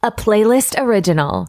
a playlist original.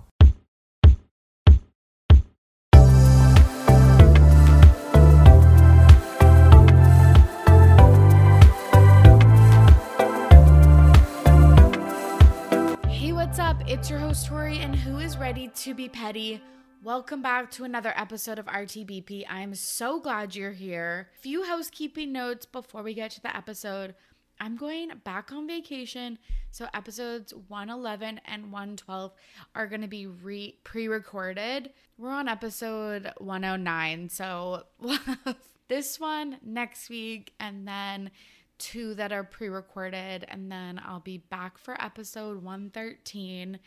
Hey, what's up? It's your host Tori, and who is ready to be petty? Welcome back to another episode of RTBP. I am so glad you're here. Few housekeeping notes before we get to the episode. I'm going back on vacation, so episodes 111 and 112 are going to be re- pre-recorded. We're on episode 109, so this one next week, and then two that are pre-recorded, and then I'll be back for episode 113.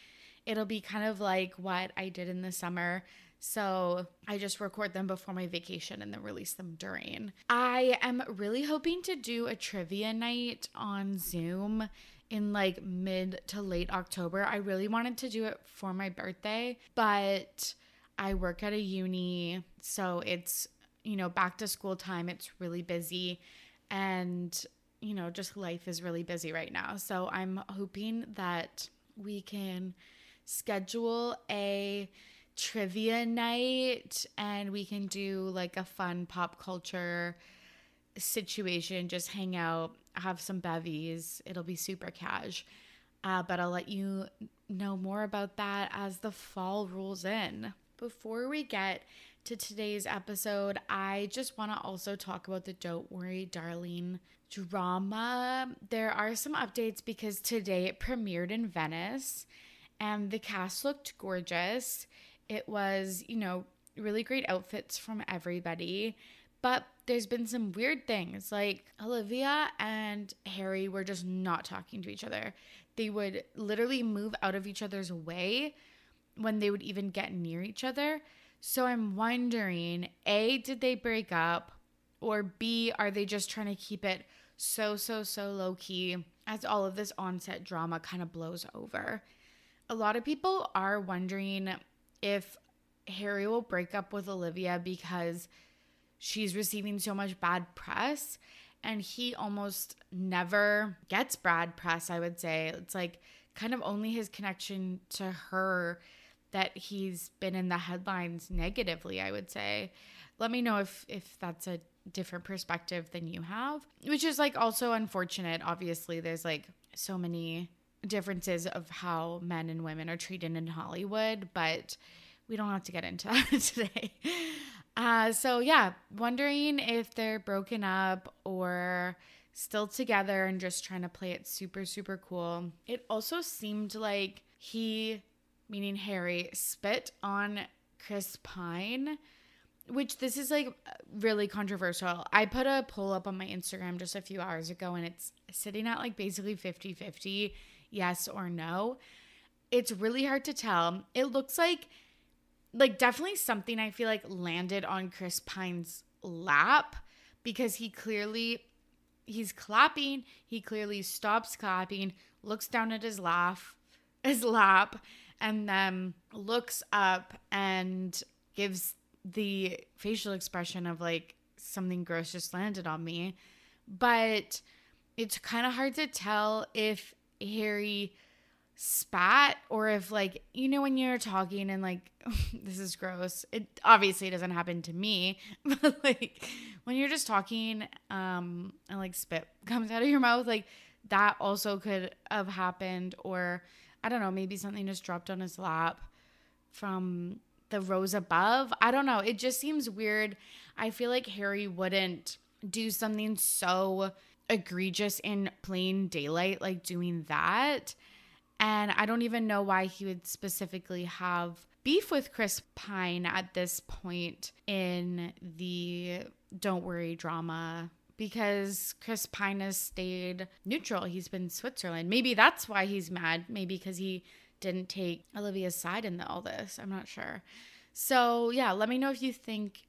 It'll be kind of like what I did in the summer. So I just record them before my vacation and then release them during. I am really hoping to do a trivia night on Zoom in like mid to late October. I really wanted to do it for my birthday, but I work at a uni, so it's, you know, back to school time. It's really busy and, you know, just life is really busy right now. So I'm hoping that we can schedule a trivia night and we can do like a fun pop culture situation, just hang out, have some bevies. It'll be super cash. Uh, but I'll let you know more about that as the fall rolls in. Before we get to today's episode, I just want to also talk about the Don't Worry, Darling drama. There are some updates because today it premiered in Venice and the cast looked gorgeous. It was, you know, really great outfits from everybody. But there's been some weird things. Like Olivia and Harry were just not talking to each other. They would literally move out of each other's way when they would even get near each other. So I'm wondering A, did they break up? Or B, are they just trying to keep it so, so, so low key as all of this onset drama kind of blows over? A lot of people are wondering if Harry will break up with Olivia because she's receiving so much bad press and he almost never gets bad press, I would say. It's like kind of only his connection to her that he's been in the headlines negatively, I would say. Let me know if if that's a different perspective than you have, which is like also unfortunate. Obviously, there's like so many differences of how men and women are treated in Hollywood, but we don't have to get into that today. Uh, so yeah, wondering if they're broken up or still together and just trying to play it super, super cool. It also seemed like he, meaning Harry, spit on Chris Pine, which this is like really controversial. I put a poll up on my Instagram just a few hours ago and it's sitting at like basically 50 50 yes or no. It's really hard to tell. It looks like like definitely something I feel like landed on Chris Pine's lap because he clearly he's clapping, he clearly stops clapping, looks down at his laugh, his lap, and then looks up and gives the facial expression of like something gross just landed on me. But it's kind of hard to tell if Harry spat or if like you know when you're talking and like this is gross. It obviously doesn't happen to me but like when you're just talking um and like spit comes out of your mouth like that also could have happened or i don't know maybe something just dropped on his lap from the rows above. I don't know. It just seems weird. I feel like harry wouldn't do something so egregious in plain daylight like doing that and I don't even know why he would specifically have beef with Chris Pine at this point in the Don't Worry drama because Chris Pine has stayed neutral. He's been Switzerland. Maybe that's why he's mad. Maybe because he didn't take Olivia's side in all this. I'm not sure. So, yeah, let me know if you think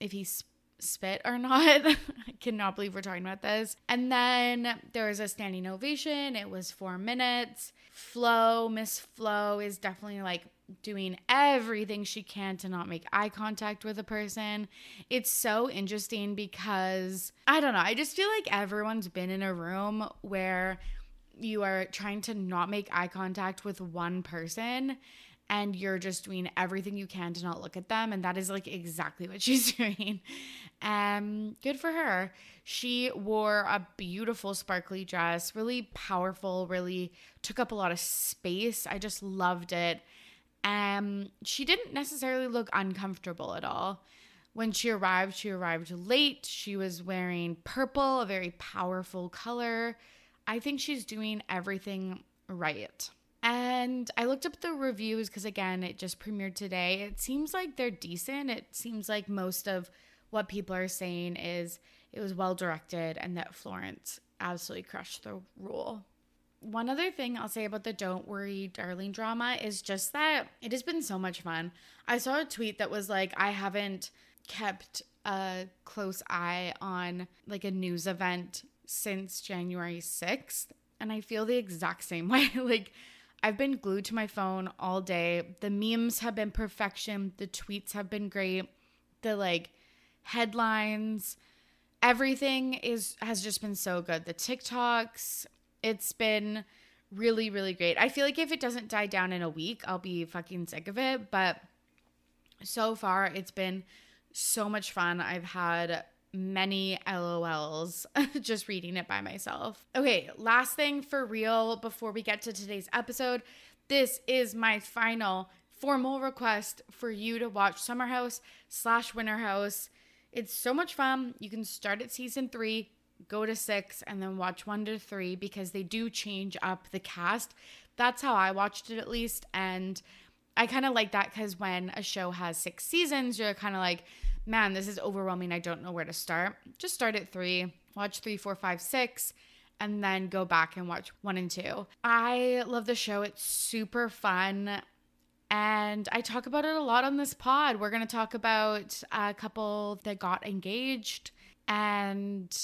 if he's spit or not. I cannot believe we're talking about this. And then there was a standing ovation. It was four minutes. Flo, Miss Flo, is definitely like doing everything she can to not make eye contact with a person. It's so interesting because I don't know, I just feel like everyone's been in a room where you are trying to not make eye contact with one person and you're just doing everything you can to not look at them and that is like exactly what she's doing. Um good for her. She wore a beautiful sparkly dress really powerful really took up a lot of space. I just loved it. Um she didn't necessarily look uncomfortable at all. When she arrived she arrived late. She was wearing purple a very powerful color. I think she's doing everything right and I looked up the reviews because, again, it just premiered today. It seems like they're decent. It seems like most of what people are saying is it was well directed and that Florence absolutely crushed the role. One other thing I'll say about the Don't Worry Darling drama is just that it has been so much fun. I saw a tweet that was like, I haven't kept a close eye on like a news event since January 6th. And I feel the exact same way. like, I've been glued to my phone all day. The memes have been perfection. The tweets have been great. The like headlines, everything is has just been so good. The TikToks, it's been really really great. I feel like if it doesn't die down in a week, I'll be fucking sick of it, but so far it's been so much fun. I've had many LOLs just reading it by myself. Okay, last thing for real before we get to today's episode. This is my final formal request for you to watch Summer House slash Winter House. It's so much fun. You can start at season three, go to six, and then watch one to three because they do change up the cast. That's how I watched it at least. And I kind of like that because when a show has six seasons, you're kind of like, man, this is overwhelming. I don't know where to start. Just start at three, watch three, four, five, six, and then go back and watch one and two. I love the show. It's super fun. And I talk about it a lot on this pod. We're going to talk about a couple that got engaged. And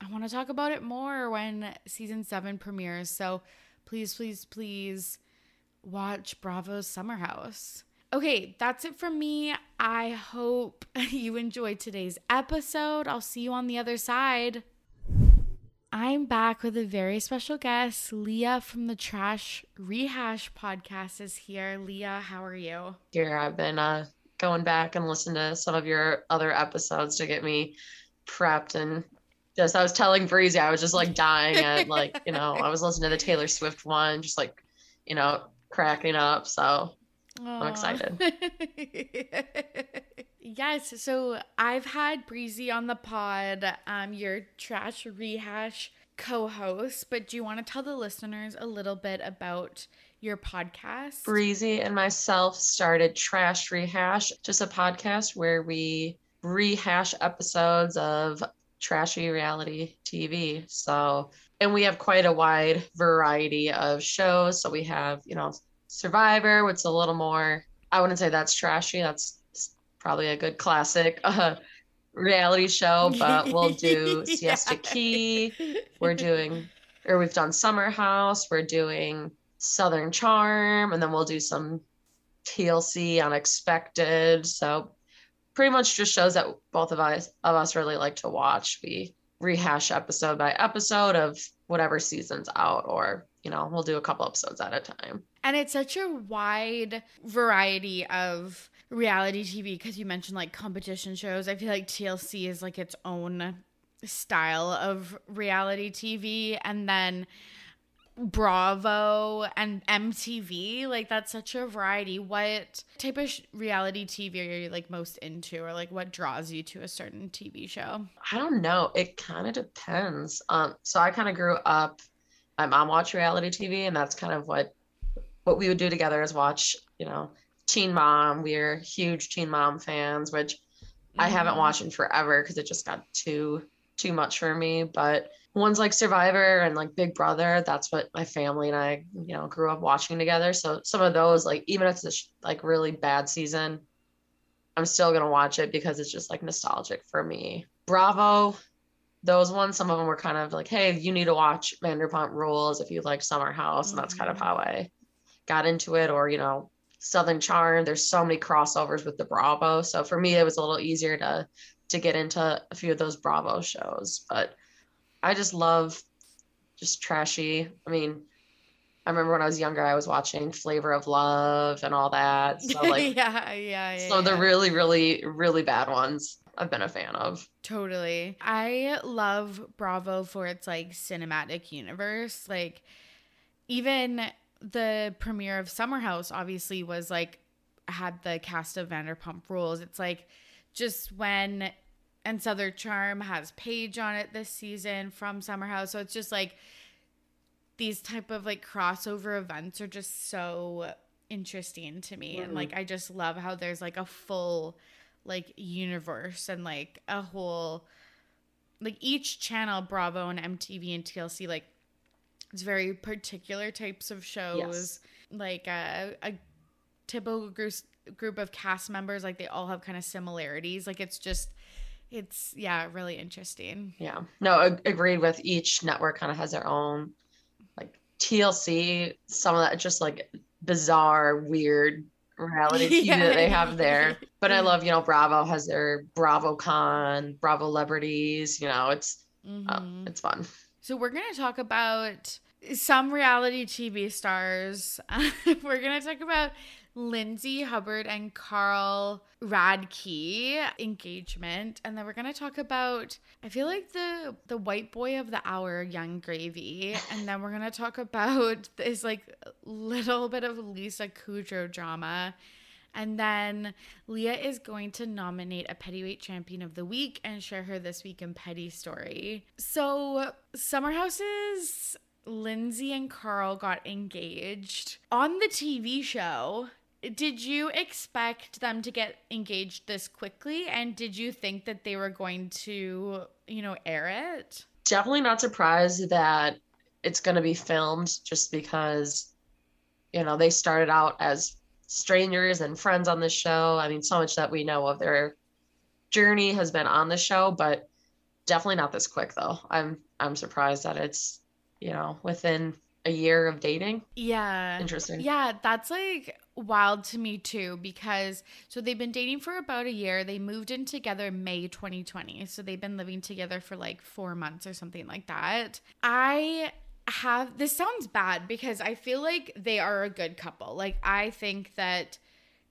I want to talk about it more when season seven premieres. So please, please, please watch Bravo's Summer House. Okay, that's it from me. I hope you enjoyed today's episode. I'll see you on the other side. I'm back with a very special guest. Leah from the Trash Rehash podcast is here. Leah, how are you? Here, I've been uh, going back and listening to some of your other episodes to get me prepped and just I was telling Breezy I was just like dying at like you know I was listening to the Taylor Swift one just like you know cracking up so Aww. I'm excited. yes. So I've had Breezy on the pod, um, your trash rehash co host, but do you want to tell the listeners a little bit about your podcast? Breezy and myself started Trash Rehash, just a podcast where we rehash episodes of trashy reality TV. So, and we have quite a wide variety of shows. So we have, you know, Survivor, is a little more, I wouldn't say that's trashy. That's probably a good classic uh, reality show, but we'll do yeah. Siesta Key. We're doing, or we've done Summer House. We're doing Southern Charm, and then we'll do some TLC Unexpected. So pretty much just shows that both of us of us really like to watch. We rehash episode by episode of whatever season's out, or you know, we'll do a couple episodes at a time. And it's such a wide variety of reality TV because you mentioned like competition shows. I feel like TLC is like its own style of reality TV. And then Bravo and MTV, like that's such a variety. What type of reality TV are you like most into, or like what draws you to a certain TV show? I don't know. It kind of depends. Um, so I kind of grew up. My mom watched reality TV, and that's kind of what what we would do together is watch, you know, Teen Mom. We're huge Teen Mom fans, which mm-hmm. I haven't mm-hmm. watched in forever because it just got too too much for me. But ones like Survivor and like Big Brother, that's what my family and I, you know, grew up watching together. So some of those, like even if it's a, like really bad season, I'm still gonna watch it because it's just like nostalgic for me. Bravo, those ones, some of them were kind of like, hey, you need to watch Vanderpump Rules if you like Summer House, and that's kind of mm-hmm. how I got into it or you know southern charm there's so many crossovers with the bravo so for me it was a little easier to to get into a few of those bravo shows but i just love just trashy. I mean, I remember when I was younger, I was watching Flavor of Love and all that. So like, yeah, yeah, yeah. so the really, really, really bad ones I've been a fan of. Totally. I love Bravo for its like cinematic universe. Like even the premiere of Summer House obviously was like had the cast of Vanderpump Rules. It's like just when and Southern Charm has Paige on it this season from Summer House. So it's just like these type of like crossover events are just so interesting to me. And Mhm. like I just love how there's like a full like universe and like a whole like each channel bravo and mtv and tlc like it's very particular types of shows Yes. like a, a typical group, group of cast members like they all have kind of similarities like it's just it's yeah really interesting Yeah. No, ag- agreed with each network kind of has their own like TLC, some of that just like bizarre, weird reality TV that they have there. But I love, you know, Bravo has their BravoCon, Bravo Celebrities, you know, it's uh, Mhm. it's fun. So we're going to talk about some reality TV stars. we're going to talk about Lindsay Hubbard and Carl Radke engagement and then we're to talk about I feel like the the white boy of the hour Yung Gravy and then we're to talk about this like little bit of Lisa Kudrow drama. And then Leah is going to nominate a Pettyweight Champion of the Week and share her This Week in Petty story. So, Summer House's Lindsay and Carl got engaged on the TV show. Did you expect them to get engaged this quickly? And did you think that they were going to, you know, air it? Definitely not surprised that it's going to be filmed just because, you know, they started out as strangers and friends on the show. I mean, so much that we know of their journey has been on the show, but definitely not this quick though. I'm I'm surprised that it's, you know, within a year of dating. Yeah. Interesting. Yeah, that's like wild to me too because so they've been dating for about a year. They moved in together May 2020. So they've been living together for like 4 months or something like that. I have this sounds bad because I feel like they are a good couple. Like I think that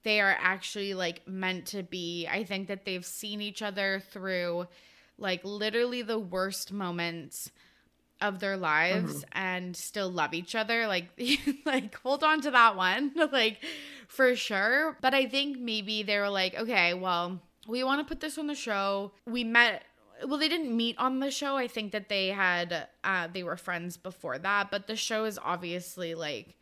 they are actually like meant to be. I think that they've seen each other through like literally the worst moments of their lives and still love each other like like hold on to that one like for sure. But i think maybe they were like okay well we want to put this on the show. We met well they didn't meet on the show. I think that they had uh they were friends before that but the show is obviously like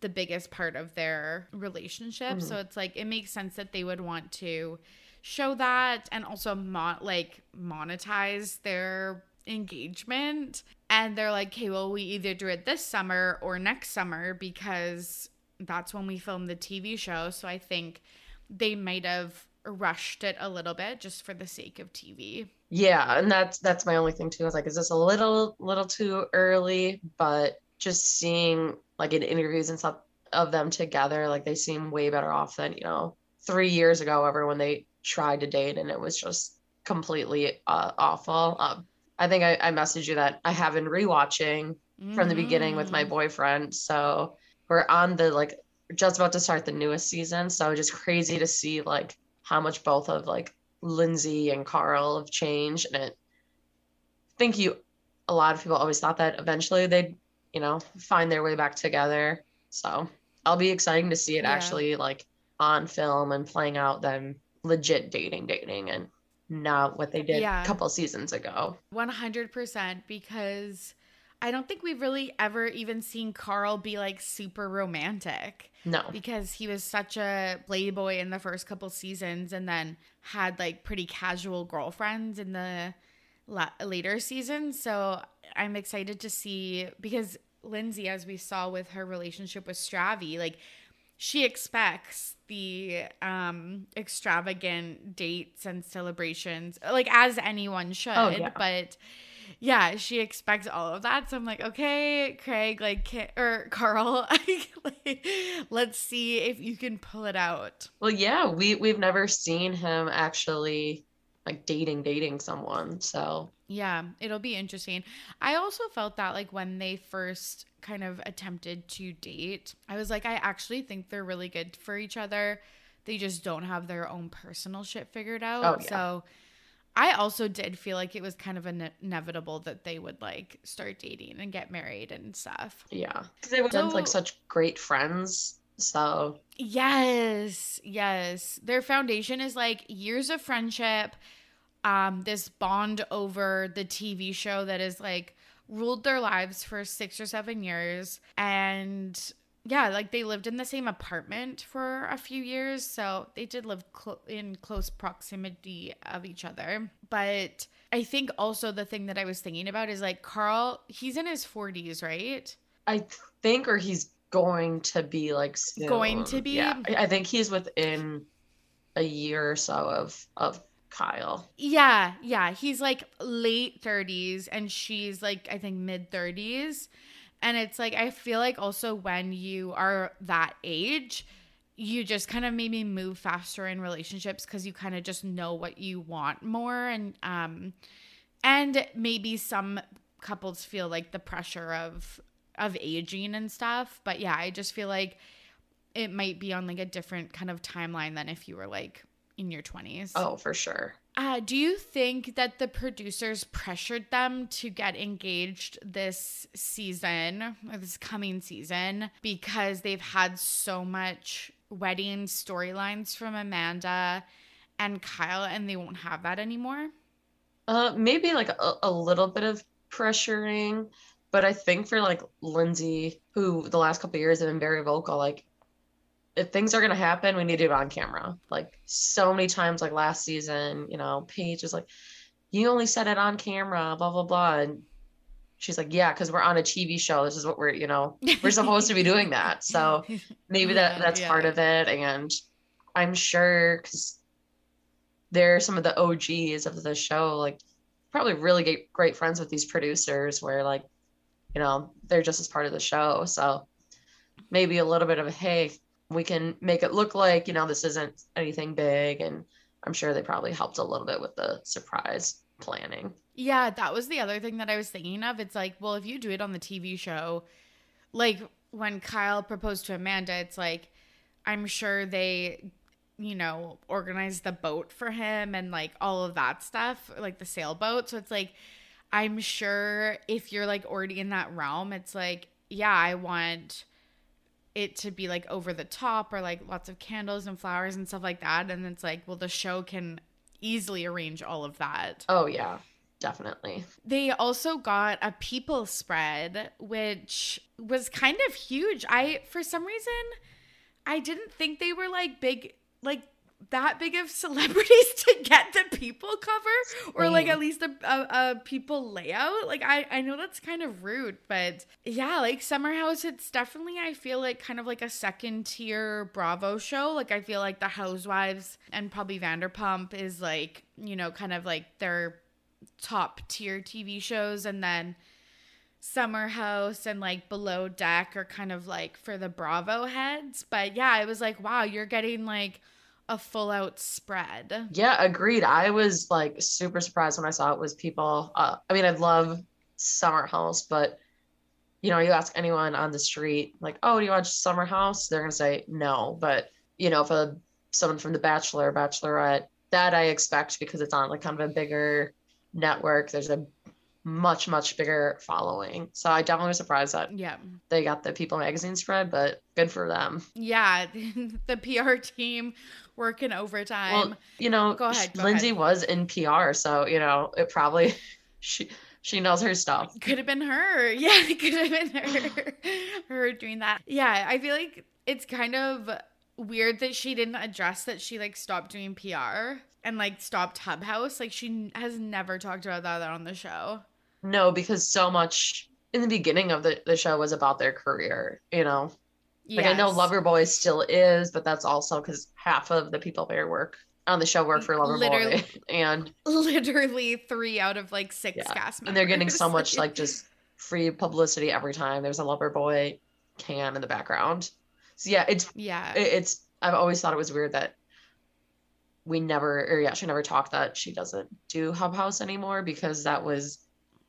the biggest part of their relationship. So it's like it makes sense that they would want to show that and also mo- like monetize their engagement and they're like okay well we either do it this summer or next summer because that's when we film the tv show so i think they might have rushed it a little bit just for the sake of tv Yeah, and that's that's my only thing too. I was like, is this a little little too early? But just seeing like in interviews and stuff of them together, like they seem way better off than, you know, three years ago ever when they tried to date and it was just completely uh, awful. Um, I think I, I messaged you that I have been rewatching from the beginning with my Mm. boyfriend. So we're on the like just about to start the newest season. So just crazy to see like how much both of like Lindsay and Carl have changed. And it I think you a lot of people always thought that eventually they'd, you know, find their way back together. So I'll be exciting to see it Yeah. actually like on film and playing out them legit dating dating and not what they did Yeah. a couple seasons ago. 100% because I don't think we've really ever even seen Carl be like super romantic No. because he was such a playboy in the first couple seasons and then had like pretty casual girlfriends in the la- later seasons. So I'm excited to see because Lindsay, as we saw with her relationship with Stravi, like she expects the um extravagant dates and celebrations like as anyone should Oh, yeah. but yeah she expects all of that so i'm like okay craig like or carl like, let's see if you can pull it out Well, yeah, we we've never seen him actually like dating dating someone. So Yeah, it'll be interesting. I also felt that like when they first kind of attempted to date, I was like, I actually think they're really good for each other. They just don't have their own personal shit figured oh, out. Oh, yeah. So I also did feel like it was kind of ine- inevitable that they would like start dating and get married and stuff. Yeah. Because they were like such great friends. So Yes, yes. Their foundation is like years of friendship, um, this bond over the TV show that is like ruled their lives for six or seven years. And yeah, like they lived in the same apartment for a few years. So they did live clo- in close proximity of each other. But I think also the thing that I was thinking about is like Carl, he's in his 40s, right? I think, or he's going to be like soon. Going to be? Yeah, I think he's within a year or so of of Kyle. Yeah, yeah. He's like late 30s and she's like I think mid 30s. And it's like I feel like also when you are that age, you just kind of maybe move faster in relationships cuz you kind of just know what you want more and um and maybe some couples feel like the pressure of of aging and stuff, but yeah, I just feel like it might be on like a different kind of timeline than if you were like in your 20s. Oh, for sure. Uh, do you think that the producers pressured them to get engaged this season or this coming season because they've had so much wedding storylines from Amanda and Kyle and they won't have that anymore? Uh, maybe like a, a little bit of pressuring, but I think for like Lindsay, who the last couple of years have been very vocal, like if things are gonna happen, we need to do it on camera. Like so many times, like last season, you know, Paige was like, "You only said it on camera," blah blah blah, and she's like, "Yeah, because we're on a TV show. This is what we're, you know, we're supposed to be doing that." So maybe that that's yeah. part of it and i'm sure because they're some of the og's of the show like probably really great, great friends with these producers where like you know they're just as part of the show so maybe a little bit of a hey we can make it look like you know this isn't anything big and i'm sure they probably helped a little bit with the surprise planning Yeah, that was the other thing that I was thinking of. It's like, well, if you do it on the TV show, like when Kyle proposed to Amanda, it's like, I'm sure they, you know, organized the boat for him and like all of that stuff, like the sailboat. So it's like, I'm sure if you're like already in that realm, it's like, yeah, I want it to be like over the top or like lots of candles and flowers and stuff like that. And it's like, well, the show can easily arrange all of that. oh yeah definitely They also got a people spread, which was kind of huge. I, for some reason, I didn't think they were like big, like that big of celebrities to get the people cover or like at least a, a, a people layout. Like, I, I know that's kind of rude, but yeah, like Summer House, it's definitely, I feel like kind of like a second tier Bravo show. Like, I feel like the Housewives and probably Vanderpump is like, you know, kind of like their top tier TV shows and then Summer House and like Below Deck are kind of like for the Bravo heads. But yeah, it was like, wow, you're getting like a full out spread. Yeah, agreed. I was like super surprised when I saw it was people. Uh, I mean, I love Summer House, but you know, you ask anyone on the street, like, "Oh, do you watch Summer House?" They're gonna say no. But you know, for someone from The Bachelor, Bachelorette, that I expect because it's on like kind of a bigger network. There's a much much bigger following, so I definitely was surprised that Yeah. they got the People magazine spread. But good for them. Yeah. the PR team working overtime. Well, you know, Go ahead, go Lindsay ahead. was in PR, so you know, it probably she she knows her stuff. Could have been her. Yeah, it could have been her. her doing that. Yeah, I feel like it's kind of weird that she didn't address that she like stopped doing PR and like stopped Hubb House. Like she has never talked about that on the show. No, because so much in the beginning of the, the show was about their career, you know. Like I know Yes. Loverboy still is, but that's also because half of the people there work on the show work for Loverboy. Literally. And literally three out of like six Yeah, cast members. and they're getting so much like just free publicity every time there's a Loverboy can in the background. So yeah, it's yeah. it- it's I've always thought it was weird that we never, or yeah, she never talked that she doesn't do Hubb House anymore because that was,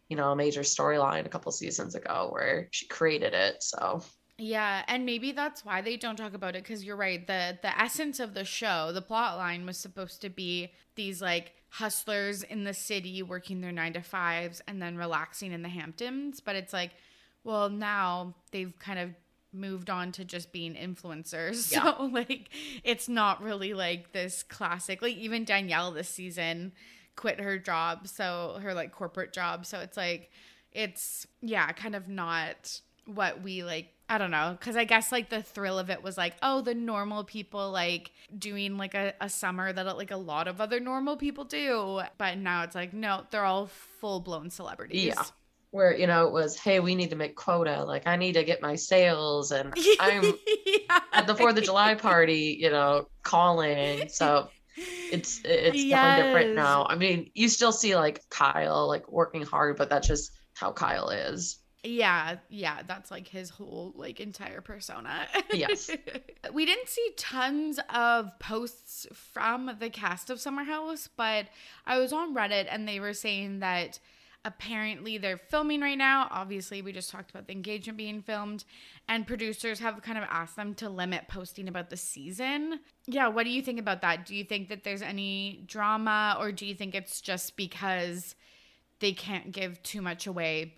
you know, a major storyline a couple seasons ago where she created it. So yeah, and maybe that's why they don't talk about it because you're right. The the essence of the show, the plot line was supposed to be these like hustlers in the city working their nine to fives and then relaxing in the Hamptons. But it's like, well, now they've kind of moved on to just being influencers. Yeah. So like it's not really like this classic like even Danielle this season quit her job, so her like corporate job. So it's like it's yeah, kind of not what we like I don't know, because I guess like the thrill of it was like, oh, the normal people like doing like a, a summer that like a lot of other normal people do. But now it's like, no, they're all full blown celebrities. Yeah. where you know it was, hey, we need to make quota. Like I need to get my sales, and I'm yeah. at the Fourth of July party, you know, calling. So it's it's definitely different now. I mean, you still see like Kyle like working hard, but that's just how Kyle is. Yeah, yeah, that's like his whole like entire persona. Yes. we didn't see tons of posts from the cast of Summer House, but I was on Reddit and they were saying that apparently they're filming right now. Obviously, we just talked about the engagement being filmed, and producers have kind of asked them to limit posting about the season. Yeah, what do you think about that? Do you think that there's any drama, or do you think it's just because they can't give too much away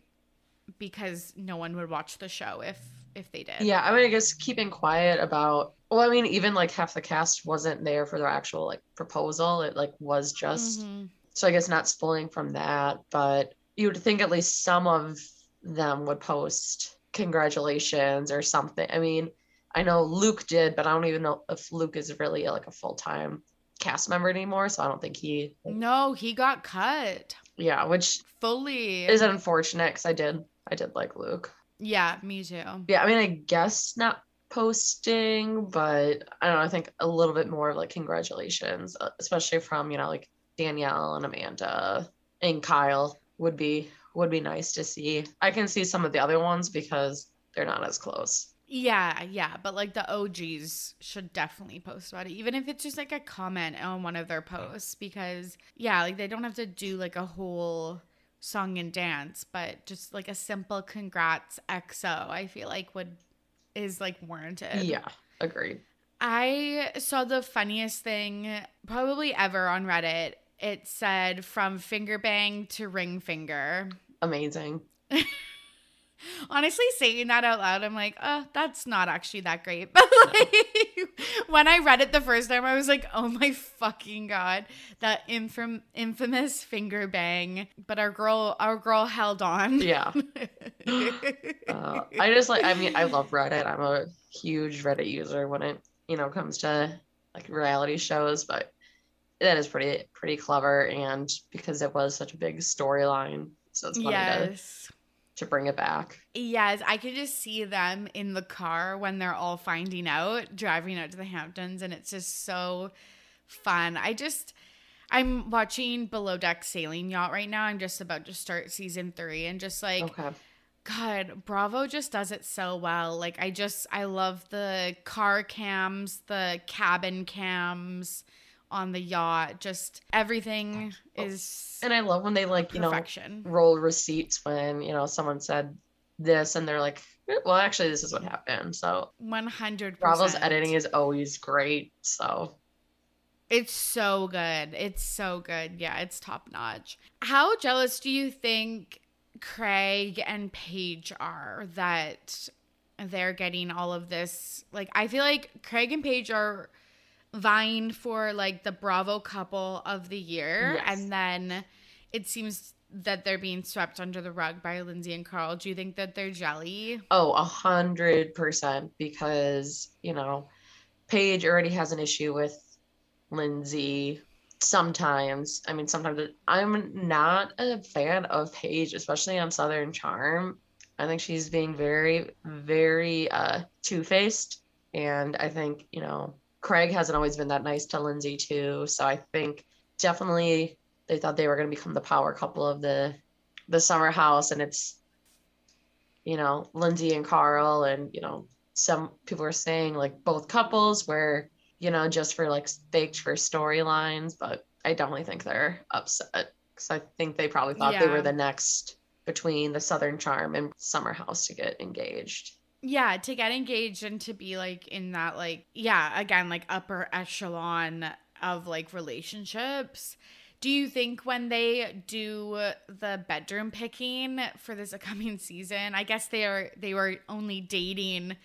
because no one would watch the show if if they did? Yeah, I mean, I guess keeping quiet about. Well, I mean, even like half the cast wasn't there for their actual like proposal. It like was just Mhm. so I guess not spoiling from that, but you would think at least some of them would post congratulations or something. I mean, I know Luke did, but I don't even know if Luke is really like a full time cast member anymore. So I don't think he, No, he got cut yeah, which fully. is unfortunate because I did, I did like Luke. yeah, me too. Yeah, I mean, I guess not posting, but I don't know. I think a little bit more of like congratulations, uh, especially from you know like Danielle and Amanda and Kyle would be would be nice to see. I can see some of the other ones because they're not as close. Yeah, yeah, but like the OGs should definitely post about it, even if it's just like a comment on one of their posts, because yeah, like they don't have to do like a whole song and dance, but just like a simple congrats XO, I feel like would is like warranted. Yeah, agreed. I saw the funniest thing probably ever on Reddit. It said from finger bang to ring finger. Amazing. Honestly, saying that out loud, I'm like, oh, that's not actually that great. But like, when I read it the first time, I was like, oh my fucking god, that infam- infamous finger bang. But our girl, our girl held on. Yeah. Uh, I just like. I mean, I love Reddit. I'm a huge Reddit user when it you know comes to like reality shows, but that is pretty pretty clever and because it was such a big storyline, so it's funny yes. to bring it back. Yes, I could just see them in the car when they're all finding out, driving out to the Hamptons, and it's just so fun. I just, I'm watching Below Deck Sailing Yacht right now. I'm just about to start season three, and just like, Okay. God, Bravo just does it so well. Like, I just, I love the car cams, the cabin cams on the yacht. Just everything is And I love when they like, you know, perfection. roll receipts when, you know, someone said this and they're like, "Eh, well, actually, this is what happened. So One hundred. Bravo's editing is always great. So It's so good. It's so good. Yeah, it's top notch. How jealous do you think Craig and Paige are that they're getting all of this? Like, I feel like Craig and Paige are vying for like the Bravo couple of the year, Yes. and then it seems that they're being swept under the rug by Lindsay and Carl. Do you think that they're jelly? Oh, a hundred percent. Because, you know, Paige already has an issue with Lindsay sometimes. I mean, sometimes it- I'm not a fan of Paige, especially on Southern Charm. I think she's being very, very uh two-faced. And I think, you know, Craig hasn't always been that nice to Lindsay too. So I think definitely they thought they were gonna become the power couple of the the summer house and it's you know, Lindsay and Carl, and you know, some people are saying like both couples were you know, just for like faked for storylines, but I definitely think they're upset because I think they probably thought they were the next between the Southern Charm and Summer House to get engaged. Yeah, to get engaged and to be like in that like yeah, again like upper echelon of like relationships. Do you think when they do the bedroom picking for this upcoming season, I guess they are they were only dating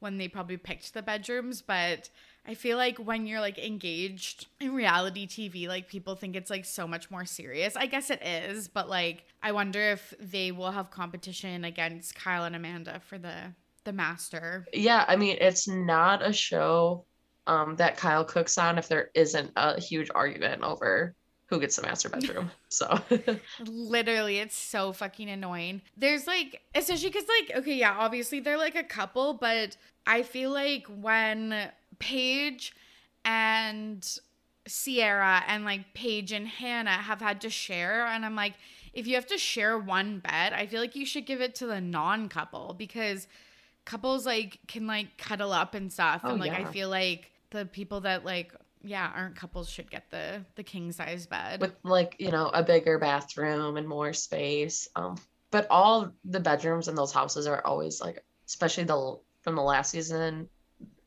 when they probably picked the bedrooms, but I feel like when you're like engaged in reality TV, like people think it's like so much more serious. I guess it is, but like I wonder if they will have competition against Kyle and Amanda for the the master. Yeah, I mean, it's not a show um, that Kyle cooks on if there isn't a huge argument over who gets the master bedroom. So, Literally, it's so fucking annoying. There's like, especially because, like, okay, yeah, obviously they're like a couple, but I feel like when Paige and Ciara and like Paige and Hannah have had to share, and I'm like, if you have to share one bed, I feel like you should give it to the non couple because couples like can like cuddle up and stuff. Oh, and like, I feel like the people that like, yeah, aren't couples should get the the king size bed. with like, you know, a bigger bathroom and more space. Um, but all the bedrooms in those houses are always like, especially the from the last season,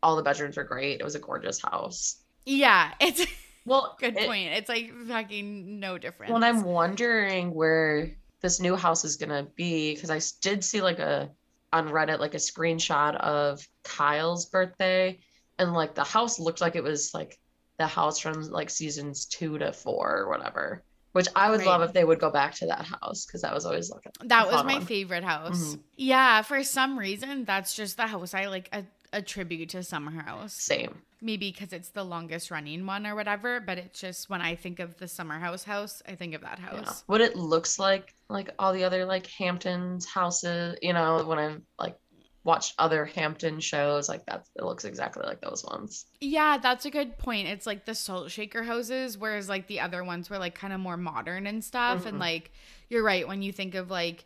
all the bedrooms were great. It was a gorgeous house. Yeah, it's Well, good it- point. It's like fucking no difference. Well, and I'm wondering where this new house is gonna be because i did see like a on Reddit like a screenshot of Kyle's birthday, and like the house looked like it was like the house from like seasons two to four or whatever. Which I would love if they would go back to that house because that was always like a, that was my one. favorite house. Mhm. Yeah, for some reason, that's just the house I like a- attribute to Summer House. Same. Maybe because it's the longest running one or whatever. But it's just when I think of the Summer House house, I think of that Yeah. house. What it looks like, like all the other like Hamptons houses, you know, when I've like watched other Hampton shows, like that, it looks exactly like those ones. Yeah, that's a good point. It's like the salt shaker houses, whereas like the other ones were like kind of more modern and stuff. And Mhm. like you're right when you think of like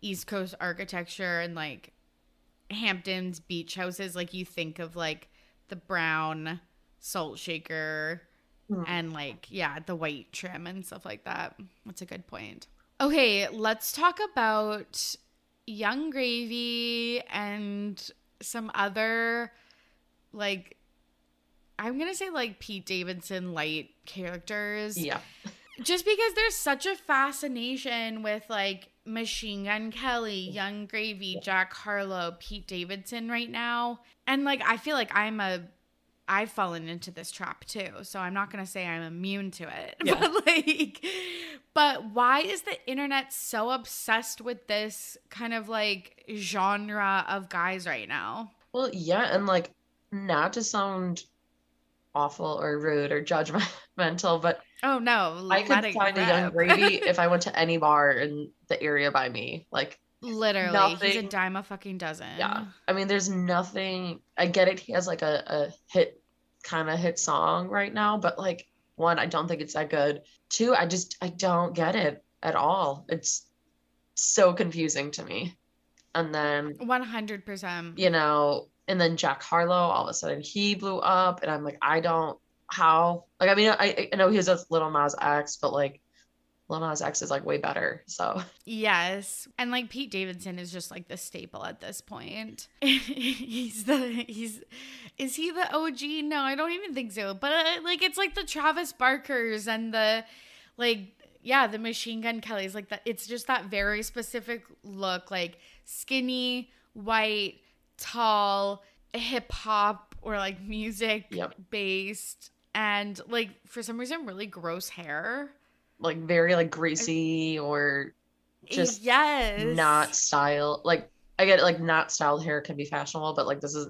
East Coast architecture and like Hamptons beach houses, like you think of like the brown salt shaker Mhm. and like yeah, the white trim and stuff like that. That's a good point. Okay, let's talk about Yung Gravy and some other like I'm gonna say like Pete Davidson light characters. Yeah. Just because there's such a fascination with like Machine Gun Kelly, Yung Gravy, Jack Harlow, Pete Davidson right now. And like I feel like I'm a I've fallen into this trap too. So I'm not gonna say I'm immune to it. Yeah. But like but why is the internet so obsessed with this kind of like genre of guys right now? Well, yeah, and like not to sound awful or rude or judgmental, but Oh no, I could find a young gravy if I went to any bar in the area by me. Like, Literally, he's a dime a fucking dozen. yeah. I mean, there's nothing. I get it. He has like a, a hit kind of hit song right now, but like, one, I don't think it's that good. Two, I just I don't get it at all. It's so confusing to me. And then One hundred percent. you know, and then Jack Harlow, all of a sudden he blew up, and I'm like, I don't how like I mean I I know he was with Lil Nas X, but like Lil Nas X is like way better. So Yes, and like Pete Davidson is just like the staple at this point. he's the he's is he the OG? No, I don't even think so. But uh, like it's like the Travis Barkers and the like yeah, the Machine Gun Kellys like that. It's just that very specific look, like skinny, white, tall, hip hop or like music Yep. based, and like for some reason really gross hair. like very like greasy or Just yes, not style. Like I get it, like not styled hair can be fashionable, but like this is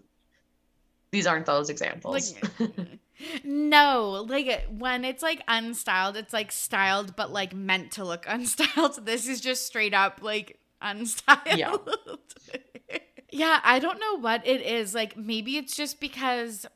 these aren't those examples. like, No, like when it's like unstyled, it's like styled but like meant to look unstyled. This is just straight up like unstyled. Yeah. yeah, I don't know what it is. Like maybe it's just because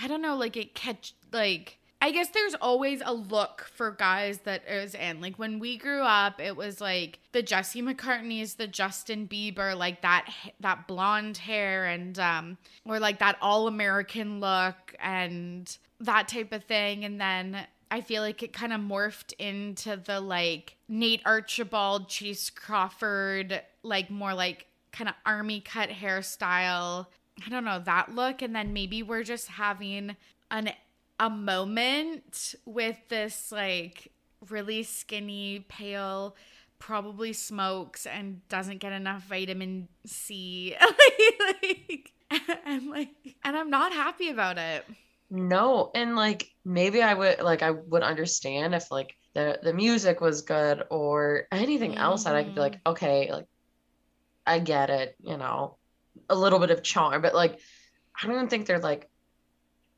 I don't know, like it catch like I guess there's always a look for guys that is in. Like when we grew up, it was like the Jesse McCartneys, the Justin Bieber, like that that blonde hair and um or like that all American look and that type of thing. And then I feel like it kind of morphed into the like Nate Archibald, Chace Crawford, like more like kind of army cut hairstyle. I don't know that look. And then maybe we're just having an a moment with this like really skinny, pale, probably smokes and doesn't get enough vitamin C. like, and like and I'm not happy about it. No, and like maybe I would like I would understand if like the the music was good or anything else that I could be like, Mm. okay, like I get it, you know, a little bit of charm, but like I don't even think they're like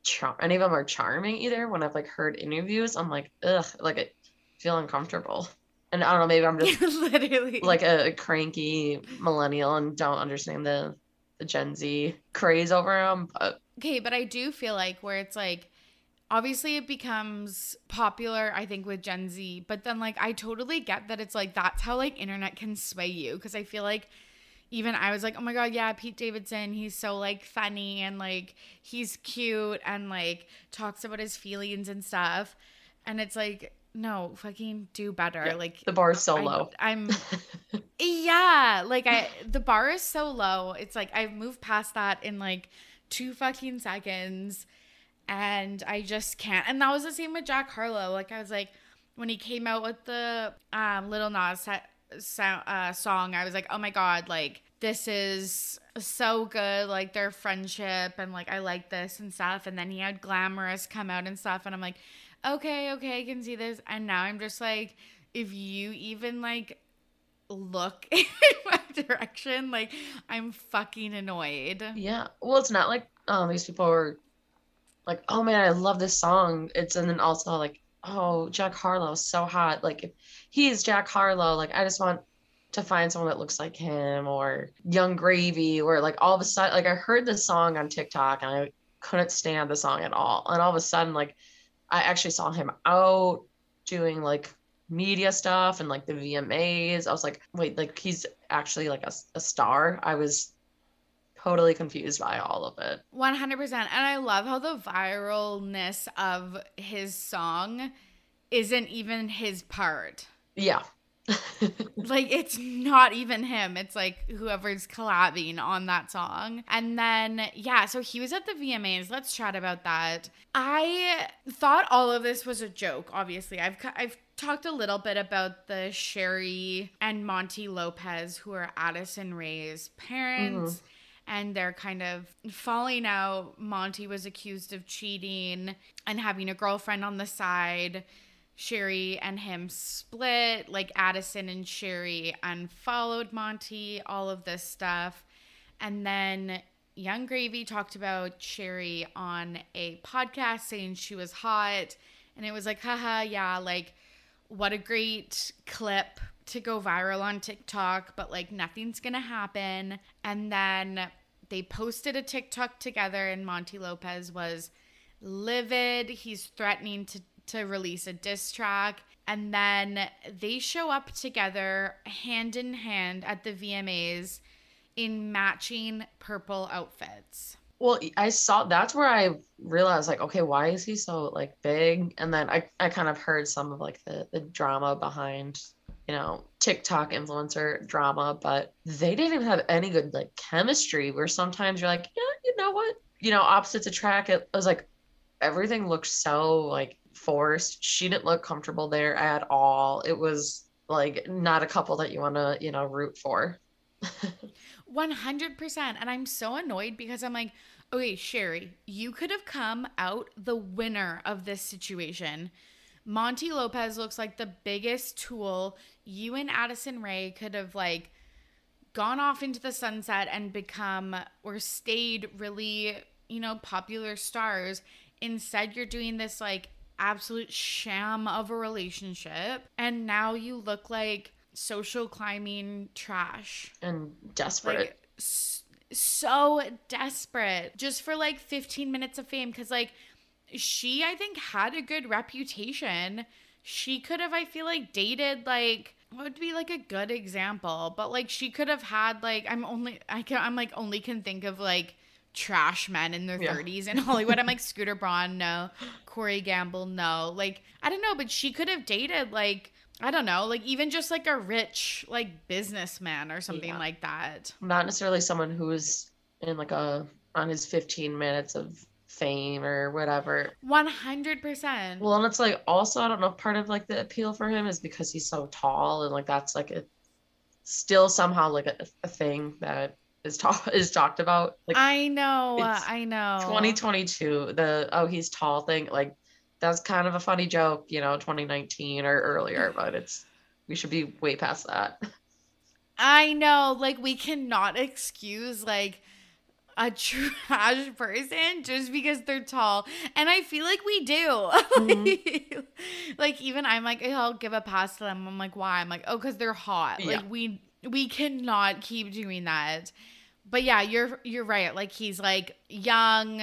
char- any of them are charming either. When I've like heard interviews, I'm like, ugh, like I feel uncomfortable. And I don't know, maybe I'm just Literally. like a cranky millennial and don't understand the the Gen Z craze over them, but Okay, but I do feel like where it's like obviously it becomes popular I think with Gen Z, but then like I totally get that it's like that's how like internet can sway you because I feel like even I was like, "Oh my god, yeah, Pete Davidson, he's so like funny and like he's cute and like talks about his feelings and stuff." And it's like, "No, fucking do better." Yeah, like the bar is so I- low. I'm yeah, like I the bar is so low. It's like I've moved past that in like two fucking seconds and I just can't. And that was the same with Jack Harlow. Like I was like when he came out with the um Lil Nas X, sound, uh, song, I was like, "Oh my god, like this is so good like their friendship and like I like this and stuff." And then he had Glamorous come out and stuff and I'm like, "Okay, okay, I can see this." And now I'm just like if you even like look in my direction, like I'm fucking annoyed. Yeah. Well, it's not like um these people are like, oh man, I love this song. It's and then also like, oh, Jack Harlow's so hot. Like if he's Jack Harlow, like I just want to find someone that looks like him or Yung Gravy, or like all of a sudden like I heard this song on TikTok and I couldn't stand the song at all. And all of a sudden, like I actually saw him out doing like media stuff and like the VMAs. I was like, wait, like he's actually like a, a star. I was totally confused by all of it. 100%. And I love how the viralness of his song isn't even his part. Yeah. Like it's not even him. It's like whoever's collabing on that song. And then yeah, so he was at the VMAs. Let's chat about that. I thought all of this was a joke. Obviously, I've I've talked a little bit about the Sheri and Monty Lopez, who are Addison Rae's parents. Mm-hmm. And they're kind of falling out. Monty was accused of cheating and having a girlfriend on the side. Sheri and him split, like Addison and Sheri unfollowed Monty, all of this stuff. And then Yung Gravy talked about Sheri on a podcast saying she was hot. And it was like, haha, yeah, like, what a great clip to go viral on TikTok, but like nothing's gonna happen. And then they posted a TikTok together, and Monty Lopez was livid. He's threatening to to release a diss track. And then they show up together hand in hand at the VMAs in matching purple outfits. Well, I saw that's where I realized like, okay, why is he so like big? And then I, I kind of heard some of like the the drama behind, you know, TikTok influencer drama, but they didn't even have any good like chemistry where sometimes you're like, yeah, you know what? You know, opposites attract. It was like everything looked so like forced. She didn't look comfortable there at all. It was like not a couple that you want to, you know, root for. 100%. And I'm so annoyed because I'm like, okay, Sheri, you could have come out the winner of this situation. Monty Lopez looks like the biggest tool. You and Addison Rae could have like gone off into the sunset and become or stayed really, you know, popular stars. Instead, you're doing this like absolute sham of a relationship. And now you look like social climbing trash. And desperate. Like, so desperate just for like 15 minutes of fame because like she I think had a good reputation. She could have I feel like dated like what would be like a good example, but like she could have had like I'm only I can I'm like only can think of like trash men in their Yeah. 30s in Hollywood. I'm like Scooter Braun, no. Corey Gamble, no. Like I don't know, but she could have dated like I don't know, like even just like a rich like businessman or something Yeah. like that. Not necessarily someone who's in like a on his 15 minutes of fame or whatever. 100%. Well, and it's like also I don't know part of like the appeal for him is because he's so tall and like that's like a still somehow like a, a thing that is talk is talked about like I know, uh, it's I know. 2022 the oh he's tall thing like that's kind of a funny joke you know 2019 or earlier but it's we should be way past that I know, like we cannot excuse like a trash person just because they're tall. And I feel like we do. Mm-hmm. like even I'm like, "Oh, I'll give a pass to them. I'm like, why? I'm like, oh, because they're hot. Yeah. Like we we cannot keep doing that. But yeah, you're you're right. Like he's like young,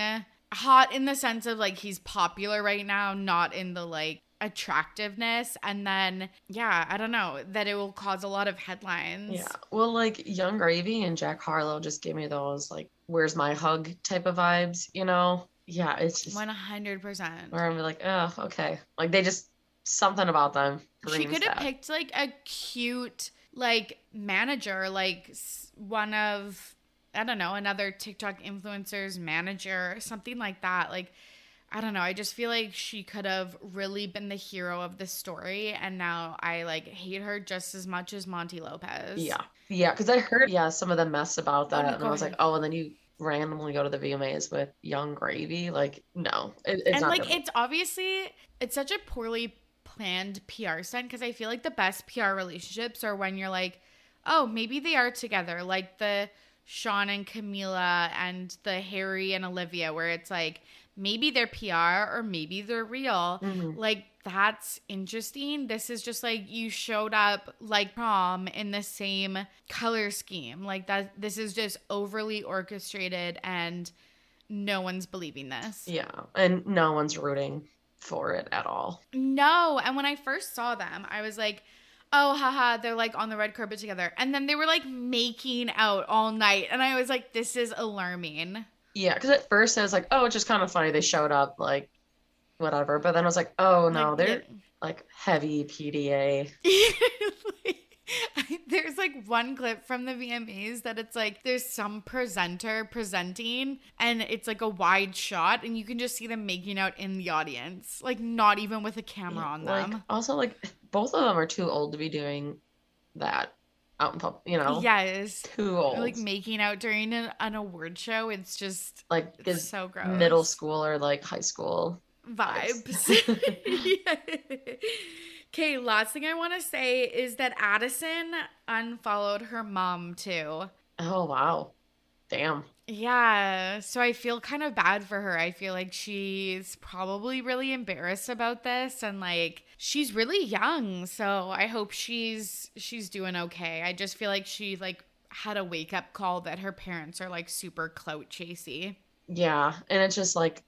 hot in the sense of like he's popular right now, not in the like attractiveness. And then yeah, I don't know that it will cause a lot of headlines. yeah well like yung gravy and jack harlow just give me those like where's my hug type of vibes you know yeah it's just One hundred percent. where i'm like oh okay like they just something about them She could have picked like a cute like manager, like one of I don't know another TikTok influencer's manager, something like that. Like I don't know. I just feel like she could have really been the hero of the story, and now I like hate her just as much as Monty Lopez. Yeah. Yeah. Because I heard, yeah, some of the mess about Oh, that. and I was ahead. like, oh, and then you randomly go to the VMAs with Yung Gravy. Like, no. It, it's and like it's obviously it's such a poorly planned PR stunt because I feel like the best PR relationships are when you're like, oh, maybe they are together, like the Shawn and Camila and the Harry and Olivia, where it's like maybe they're PR or maybe they're real. Mhm. Like that's interesting. This is just like you showed up like prom in the same color scheme. Like that this is just overly orchestrated and no one's believing this. Yeah. And no one's rooting for it at all. No. And when I first saw them, I was like, oh, haha, they're like on the red carpet together. And then they were like making out all night. And I was like, this is alarming. Yeah. Because at first I was like, oh, it's just kind of funny. They showed up, like, whatever. But then I was like, oh, no, Like, they're like heavy PDA. there's like one clip from the VMAs that it's like there's some presenter presenting and it's like a wide shot and you can just see them making out in the audience, like not even with a camera on Like, them. also, like, both of them are too old to be doing that out in public, you know? Yes. Too old. Like making out during an, an award show, it's just like, it's so gross. middle school or like high school. vibes. Okay, last thing I want to say is that Addison unfollowed her mom too. Oh, wow. Damn. Yeah, so I feel kind of bad for her. I feel like she's probably really embarrassed about this and like she's really young, so I hope she's she's doing okay. I just feel like she like had a wake up call that her parents are like super clout chasey. Yeah, and it's just like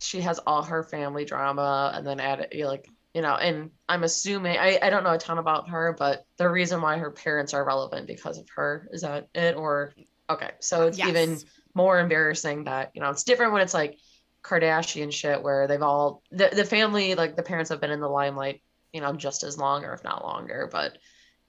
she has all her family drama, and then add it you're like you know, and I'm assuming I I don't know a ton about her, but the reason why her parents are relevant because of her is that it or okay, so it's Yes. even more embarrassing that you know it's different when it's like Kardashian shit where they've all the the family like the parents have been in the limelight you know just as long or if not longer, but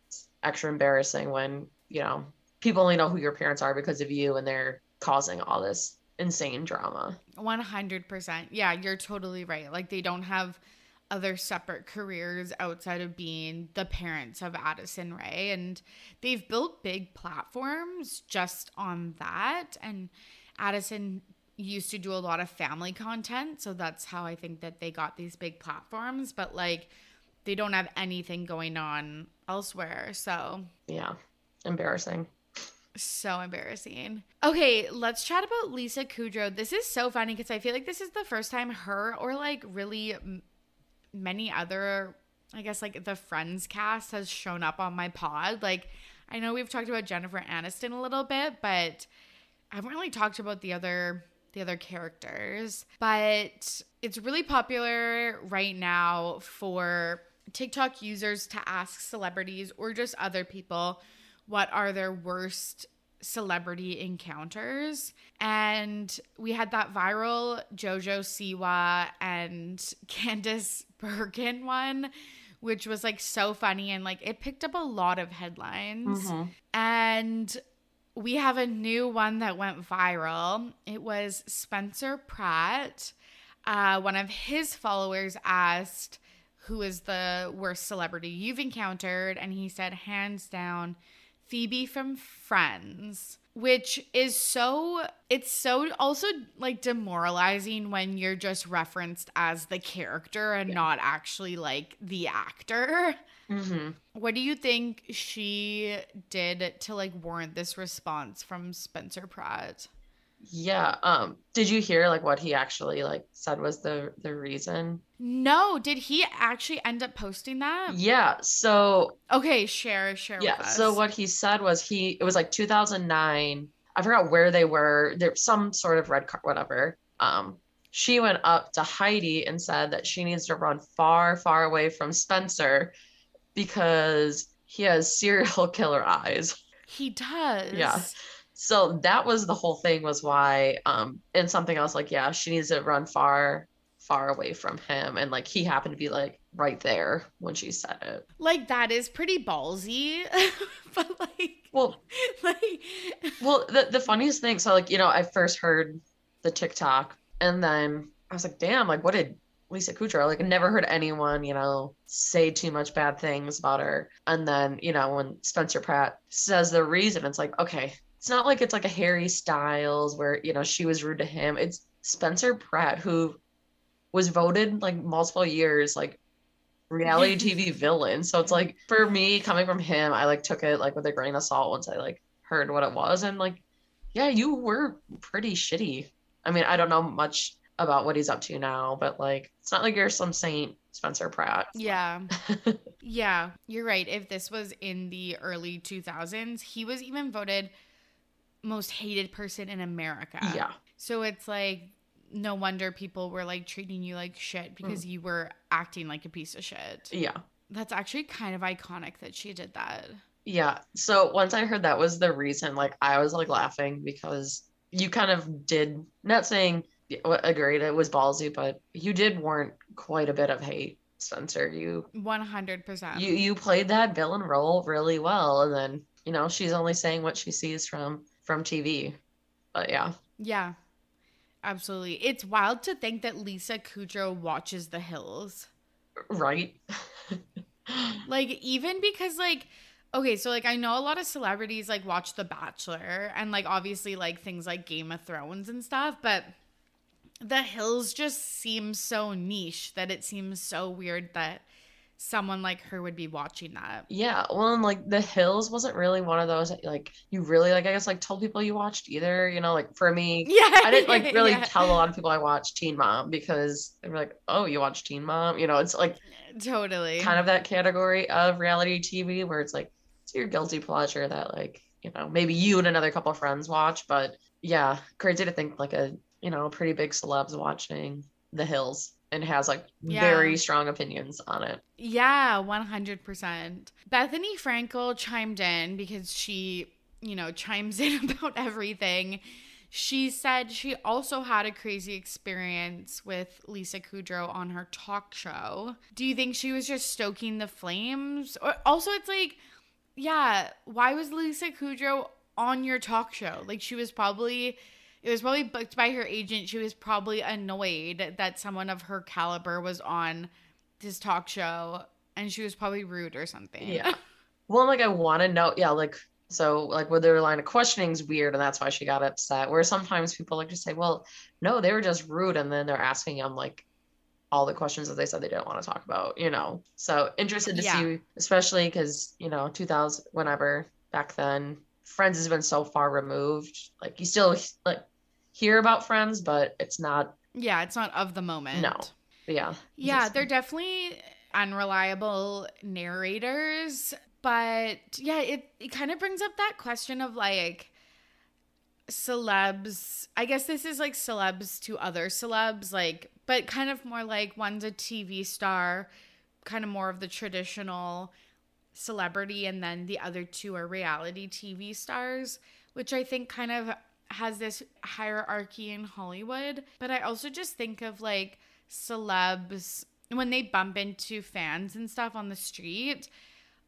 it's extra embarrassing when you know people only know who your parents are because of you and they're causing all this insane drama. 100%. Yeah, you're totally right. Like they don't have other separate careers outside of being the parents of Addison Rae and they've built big platforms just on that and Addison used to do a lot of family content, so that's how I think that they got these big platforms, but like they don't have anything going on elsewhere. So Yeah, embarrassing. so embarrassing. Okay, let's chat about Lisa Kudrow. This is so funny because I feel like this is the first time her or like really many other, I guess like the Friends cast has shown up on my pod. Like, I know we've talked about Jennifer Aniston a little bit, but I haven't really talked about the other the other characters. But it's really popular right now for TikTok users to ask celebrities or just other people what are their worst celebrity encounters. And we had that viral JoJo Siwa and Candice Bergen one, which was like so funny and like it picked up a lot of headlines. Mhm. And we have a new one that went viral. It was Spencer Pratt. Uh, one of his followers asked, Who is the worst celebrity you've encountered? And he said, hands down, Phoebe from Friends, which is so, it's so also like demoralizing when you're just referenced as the character and not actually like the actor. hmm What do you think she did to like warrant this response from Spencer Pratt? Yeah. Um, did you hear like what he actually like said was the the reason? No, did he actually end up posting that? Yeah. So Okay, share, share yeah. with us. So what he said was he it was like 2009. I forgot where they were. There's some sort of red card, whatever. Um, she went up to Heidi and said that she needs to run far, far away from Spencer because he has serial killer eyes. He does. Yeah. So that was the whole thing was why um and something else like yeah, she needs to run far far away from him and like he happened to be like right there when she said it. Like that is pretty ballsy. but like Well, like well the the funniest thing so like you know I first heard the TikTok and then I was like damn like what did Lisa Kudrow like never heard anyone you know say too much bad things about her and then you know when Spencer Pratt says the reason it's like okay it's not like it's like a Harry Styles where you know she was rude to him it's Spencer Pratt who was voted like multiple years like reality TV villain so it's like for me coming from him I like took it like with a grain of salt once I like heard what it was and like yeah you were pretty shitty I mean I don't know much about what he's up to now but like it's not like you're some saint Spencer Pratt Yeah. yeah, you're right. If this was in the early 2000s, he was even voted most hated person in America. yeah So it's like no wonder people were like treating you like shit because Mm. you were acting like a piece of shit. yeah That's actually kind of iconic that she did that. Yeah. So once I heard that was the reason, like I was like laughing because you kind of did not saying agreed it was ballsy, but you did warrant quite a bit of hate, Spencer. You 100%. you you played that villain role really well, and then you know she's only saying what she sees from from TV. But yeah, yeah. Absolutely. It's wild to think that Lisa Kudrow watches The Hills. right. Like even because like okay, so like I know a lot of celebrities like watch The Bachelor and like obviously like things like Game of Thrones and stuff, but The Hills just seems so niche that it seems so weird that someone like her would be watching that. Yeah, well, and like The Hills wasn't really one of those that, like you really like I guess like told people you watched either. You know, like for me, Yeah. I didn't like really yeah. tell a lot of people I watched Teen Mom because they were like, "Oh, you watch Teen Mom?" You know, it's like totally. kind of that category of reality TV where it's like it's your guilty pleasure that like you know maybe you and another couple of friends watch, but yeah, crazy to think like a you know pretty big celebs watching The Hills and has like Yeah. very strong opinions on it. Yeah, 100%. Bethenny Frankel chimed in because she, you know, chimes in about everything. She said she also had a crazy experience with Lisa Kudrow on her talk show. Do you think she was just stoking the flames? Or also it's like, yeah, why was Lisa Kudrow on your talk show? Like she was probably it was probably booked by her agent. She was probably annoyed that someone of her caliber was on this talk show and she was probably rude or something. Yeah. Well, like I want to know, yeah, like so like with their line of questioning is weird and that's why she got upset. Where sometimes people like to say, well, no, they were just rude, and then they're asking them like all the questions that they said they didn't want to talk about, you know. So interested to Yeah. see, especially because you know, 2000, whenever back then, Friends has been so far removed. Like you still like hear about Friends, but it's not. Yeah, it's not of the moment. No. Yeah. Yeah, they're definitely unreliable narrators, but yeah, it, it kind of brings up that question of like celebs. I guess this is like celebs to other celebs, like, but kind of more like one's a TV star, kind of more of the traditional celebrity, and then the other two are reality TV stars, which I think kind of has this hierarchy in Hollywood. But I also just think of like celebs when they bump into fans and stuff on the street.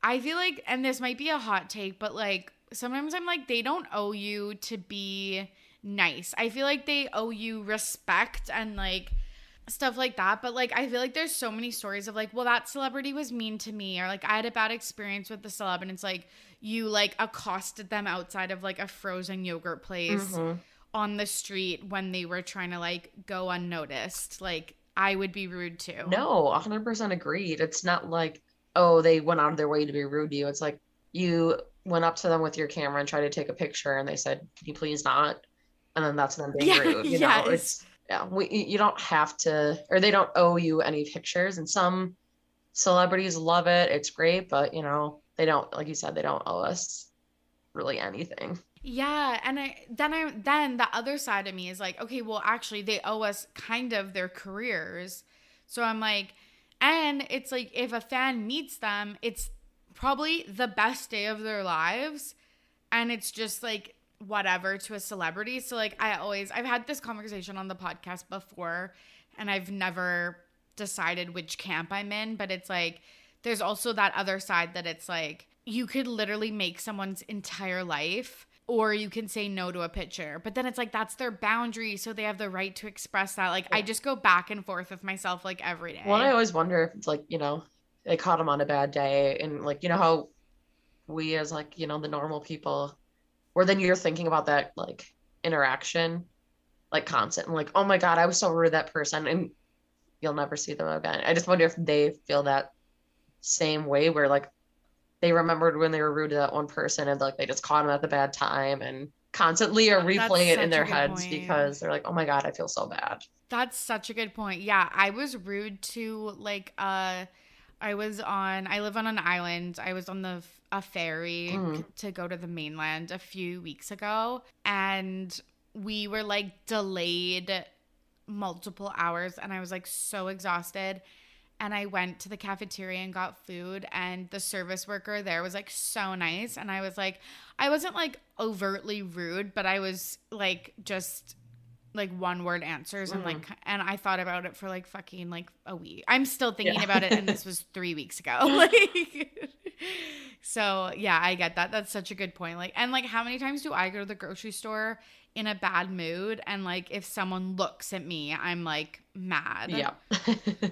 I feel like, and this might be a hot take, but like sometimes I'm like, they don't owe you to be nice. I feel like they owe you respect and like stuff like that. But like, I feel like there's so many stories of like, well, that celebrity was mean to me, or like I had a bad experience with the celeb, and it's like you like accosted them outside of like a frozen yogurt place Mhm. on the street when they were trying to like go unnoticed. Like, I would be rude too. No, 100% agreed. It's not like, oh, they went out of their way to be rude to you. It's like you went up to them with your camera and tried to take a picture and they said, can you please not? And then that's them being Yeah, rude. You yes. know, it's, yeah, we, you don't have to, or they don't owe you any pictures. And some celebrities love it. It's great, but you know, they don't, like you said, they don't owe us really anything. Yeah, and I then I then the other side of me is like, okay, well actually they owe us kind of their careers. So I'm like, and it's like if a fan meets them, it's probably the best day of their lives and it's just like whatever to a celebrity. So like I always I've had this conversation on the podcast before and I've never decided which camp I'm in, but it's like there's also that other side that it's like you could literally make someone's entire life or you can say no to a picture. But then it's like that's their boundary, so they have the right to express that. Like I just go back and forth with myself like every day. Well, I always wonder if it's like, you know, they caught him on a bad day and like, you know how we as like, you know, the normal people, where then you're thinking about that like interaction like constant and like, oh my God, I was so rude to that person and you'll never see them again. I just wonder if they feel that same way where like they remembered when they were rude to that one person and like they just caught them at the bad time and constantly are replaying it in their heads point. because they're like, oh my God, I feel so bad. That's such a good point. Yeah, I was rude to like uh I was on I live on an island. I was on the a ferry Mm. to go to the mainland a few weeks ago and we were like delayed multiple hours and I was like so exhausted and I went to the cafeteria and got food and the service worker there was like so nice and I was like I wasn't like overtly rude but I was like just like one word answers and Mhm. like and I thought about it for like fucking like a week. I'm still thinking Yeah. about it and this was 3 weeks ago. Like So, yeah, I get that. That's such a good point. Like and like how many times do I go to the grocery store in a bad mood and like if someone looks at me, I'm like mad. Yeah.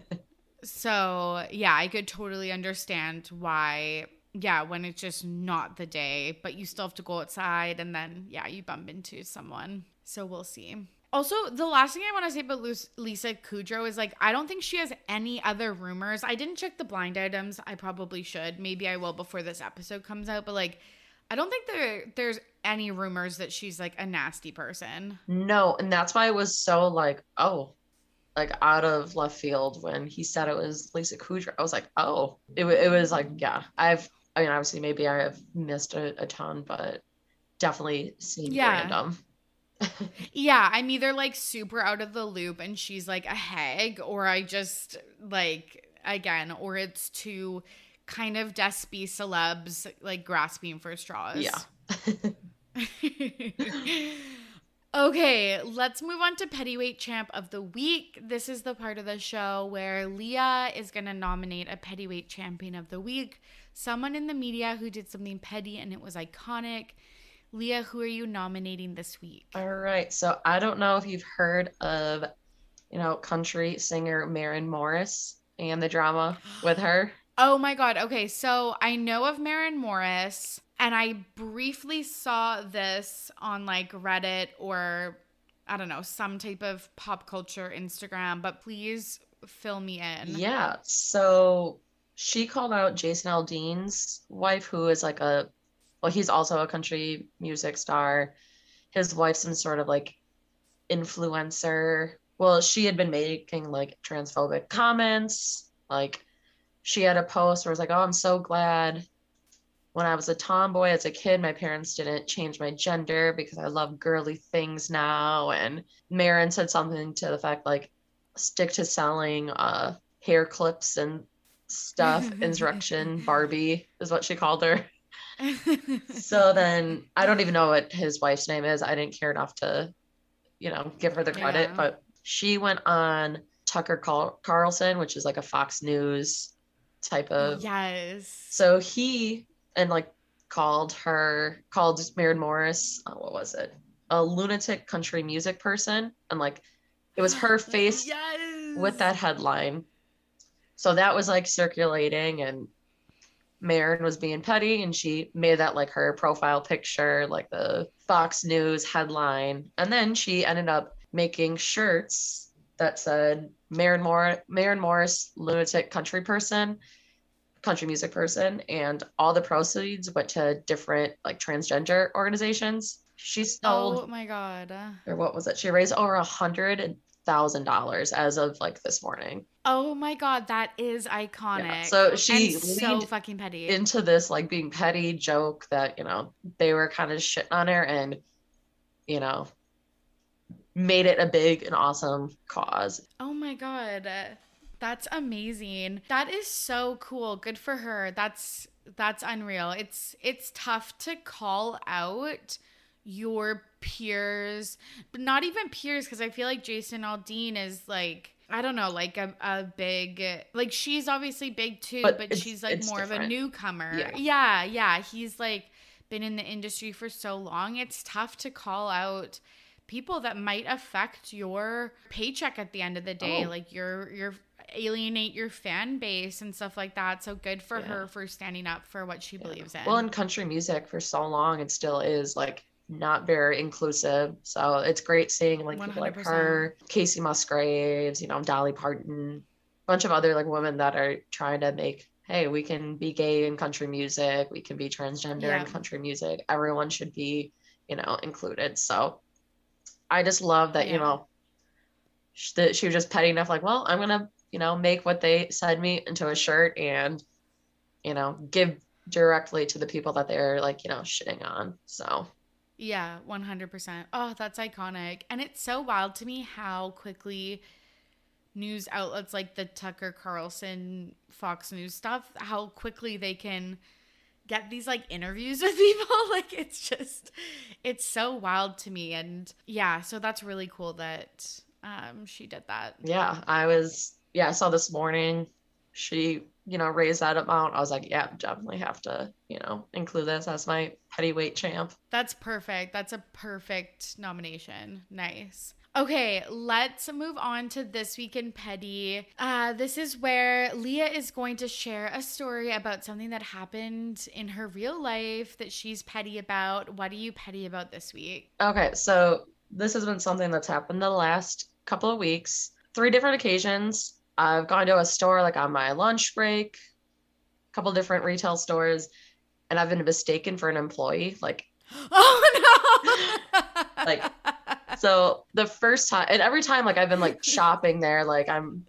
So, yeah, I could totally understand why, yeah, when it's just not the day, but you still have to go outside and then, yeah, you bump into someone. So we'll see. Also, the last thing I want to say about Lisa Kudrow is like, I don't think she has any other rumors. I didn't check the blind items. I probably should. Maybe I will before this episode comes out. But like, I don't think there there's any rumors that she's like a nasty person. No, and that's why I was so like, oh, like out of left field when he said it was Lisa Kudrow. I was like, oh, it, it was like, yeah, I've, I mean, obviously maybe I have missed a, a ton, but definitely seemed Yeah. random. Yeah, I'm either like super out of the loop and she's like a hag, or I just like again, or it's two kind of despy celebs like grasping for straws. Yeah. okay, let's move on to Pettyweight Champ of the Week. This is the part of the show where Leah is going to nominate a Pettyweight Champion of the Week, someone in the media who did something petty and it was iconic. Leah, who are you nominating this week? All right. So I don't know if you've heard of, you know, country singer Maren Morris and the drama with her. Oh my god. Okay, so I know of Maren Morris and I briefly saw this on like Reddit or I don't know, some type of pop culture Instagram, but please fill me in. Yeah. So she called out Jason Aldean's wife, who is like a, well, he's also a country music star. His wife's some sort of like influencer. Well, she had been making like transphobic comments. Like she had a post where it was like, oh, I'm so glad when I was a tomboy as a kid, my parents didn't change my gender because I love girly things now. And Maren said something to the fact like, stick to selling uh, hair clips and stuff. Insurrection Barbie is what she called her. so then I don't even know what his wife's name is. I didn't care enough to, you know, give her the credit, Yeah. but she went on Tucker Carl- Carlson, which is like a Fox News type of. yes. So he and like called her, called Maren Morris, uh, what was it? A lunatic country music person. And like it was her face yes. with that headline. So that was like circulating, and Maren was being petty, and she made that like her profile picture, like the Fox News headline. And then she ended up making shirts that said Maren, Mor- Maren Morris, lunatic country person, country music person, and all the proceeds went to different like transgender organizations. She oh sold Oh my god. or what was it? She raised over a hundred thousand dollars as of like this morning Oh my god, that is iconic. so she so leaned fucking petty. into this like being petty joke that you know they were kind of shitting on her and you know made it a big and awesome cause oh my god. That's amazing. That is so cool. Good for her. That's that's unreal. It's it's tough to call out your peers, but not even peers because I feel like Jason Aldean is like I don't know, like a, a big like she's obviously big too, But but, she's like more of a newcomer. Yeah. yeah, yeah. He's like been in the industry for so long. It's tough to call out people that might affect your paycheck at the end of the day Oh. like your your alienate your fan base and stuff like that so good for Yeah. her for standing up for what she believes in well in country music for so long it still is like not very inclusive. So it's great seeing like people like her kacey musgraves you know dolly parton a bunch of other like women that are trying to make hey we can be gay in country music we can be transgender Yeah. in country music everyone should be you know included. So i just love that you know that she was just petty enough like well i'm gonna you know make what they said me into a shirt and you know give directly to the people that they're like you know shitting on. So Yeah, 100%. Oh, that's iconic. And it's so wild to me how quickly news outlets like the Tucker Carlson Fox News stuff, how quickly they can get these like interviews with people. like it's just it's so wild to me and yeah, so that's really cool that um she did that. yeah i was yeah i saw this morning she you know raised that amount i was like yeah definitely have to you know include this as my heavyweight champ That's perfect. That's a perfect nomination. Nice. Okay, let's move on to this week in petty. Uh, this is where Leah is going to share a story about something that happened in her real life that she's petty about. What are you petty about this week? okay so this has been something that's happened the last couple of weeks three different occasions i've gone to a store like on my lunch break a couple different retail stores and i've been mistaken for an employee like Oh no! Like, So the first time, and every time, like I've been like shopping there, like I'm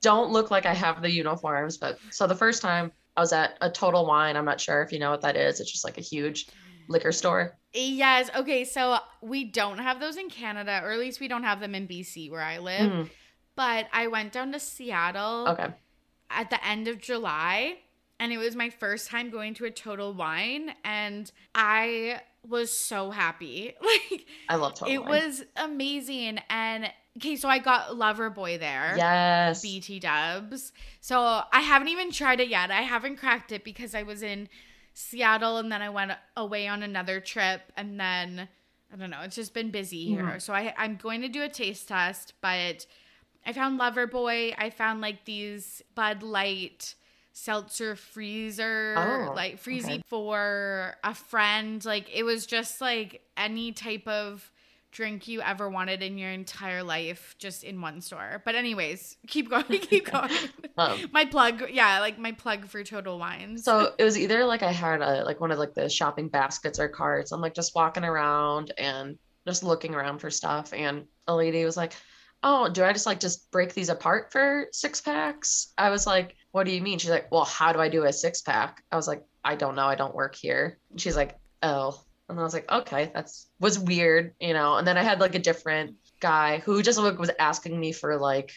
don't look like I have the uniforms, but so the first time I was at a Total Wine. I'm not sure if you know what that is. It's just like a huge liquor store. yes. Okay, so we don't have those in Canada, or at least we don't have them in BC where I live. Mhm. But I went down to Seattle. Okay. at the end of July and it was my first time going to a total wine and I was so happy. Like I love Total it Wine. was amazing and okay, so I got Lover Boy there. yes. BT dubs. So I haven't even tried it yet. I haven't cracked it because I was in Seattle and then I went away on another trip and then I don't know, it's just been busy here. Mhm. So I I'm going to do a taste test, but I found Lover Boy. I found like these Bud Light seltzer freezer Oh, like freezy okay. for a friend. Like it was just like any type of drink you ever wanted in your entire life just in one store. But anyways, keep going, keep going. Um, my plug, yeah, like my plug for Total Wines. so it was either like I had a like one of like the shopping baskets or carts. I'm like just walking around and just looking around for stuff, and a lady was like, "Oh, do I just like just break these apart for six packs?" I was like, what do you mean? She's like, well, how do I do a six pack? I was like, I don't know. I don't work here. She's like, oh. And I was like, okay, that's was weird, you know. And then I had like a different guy who just like was asking me for like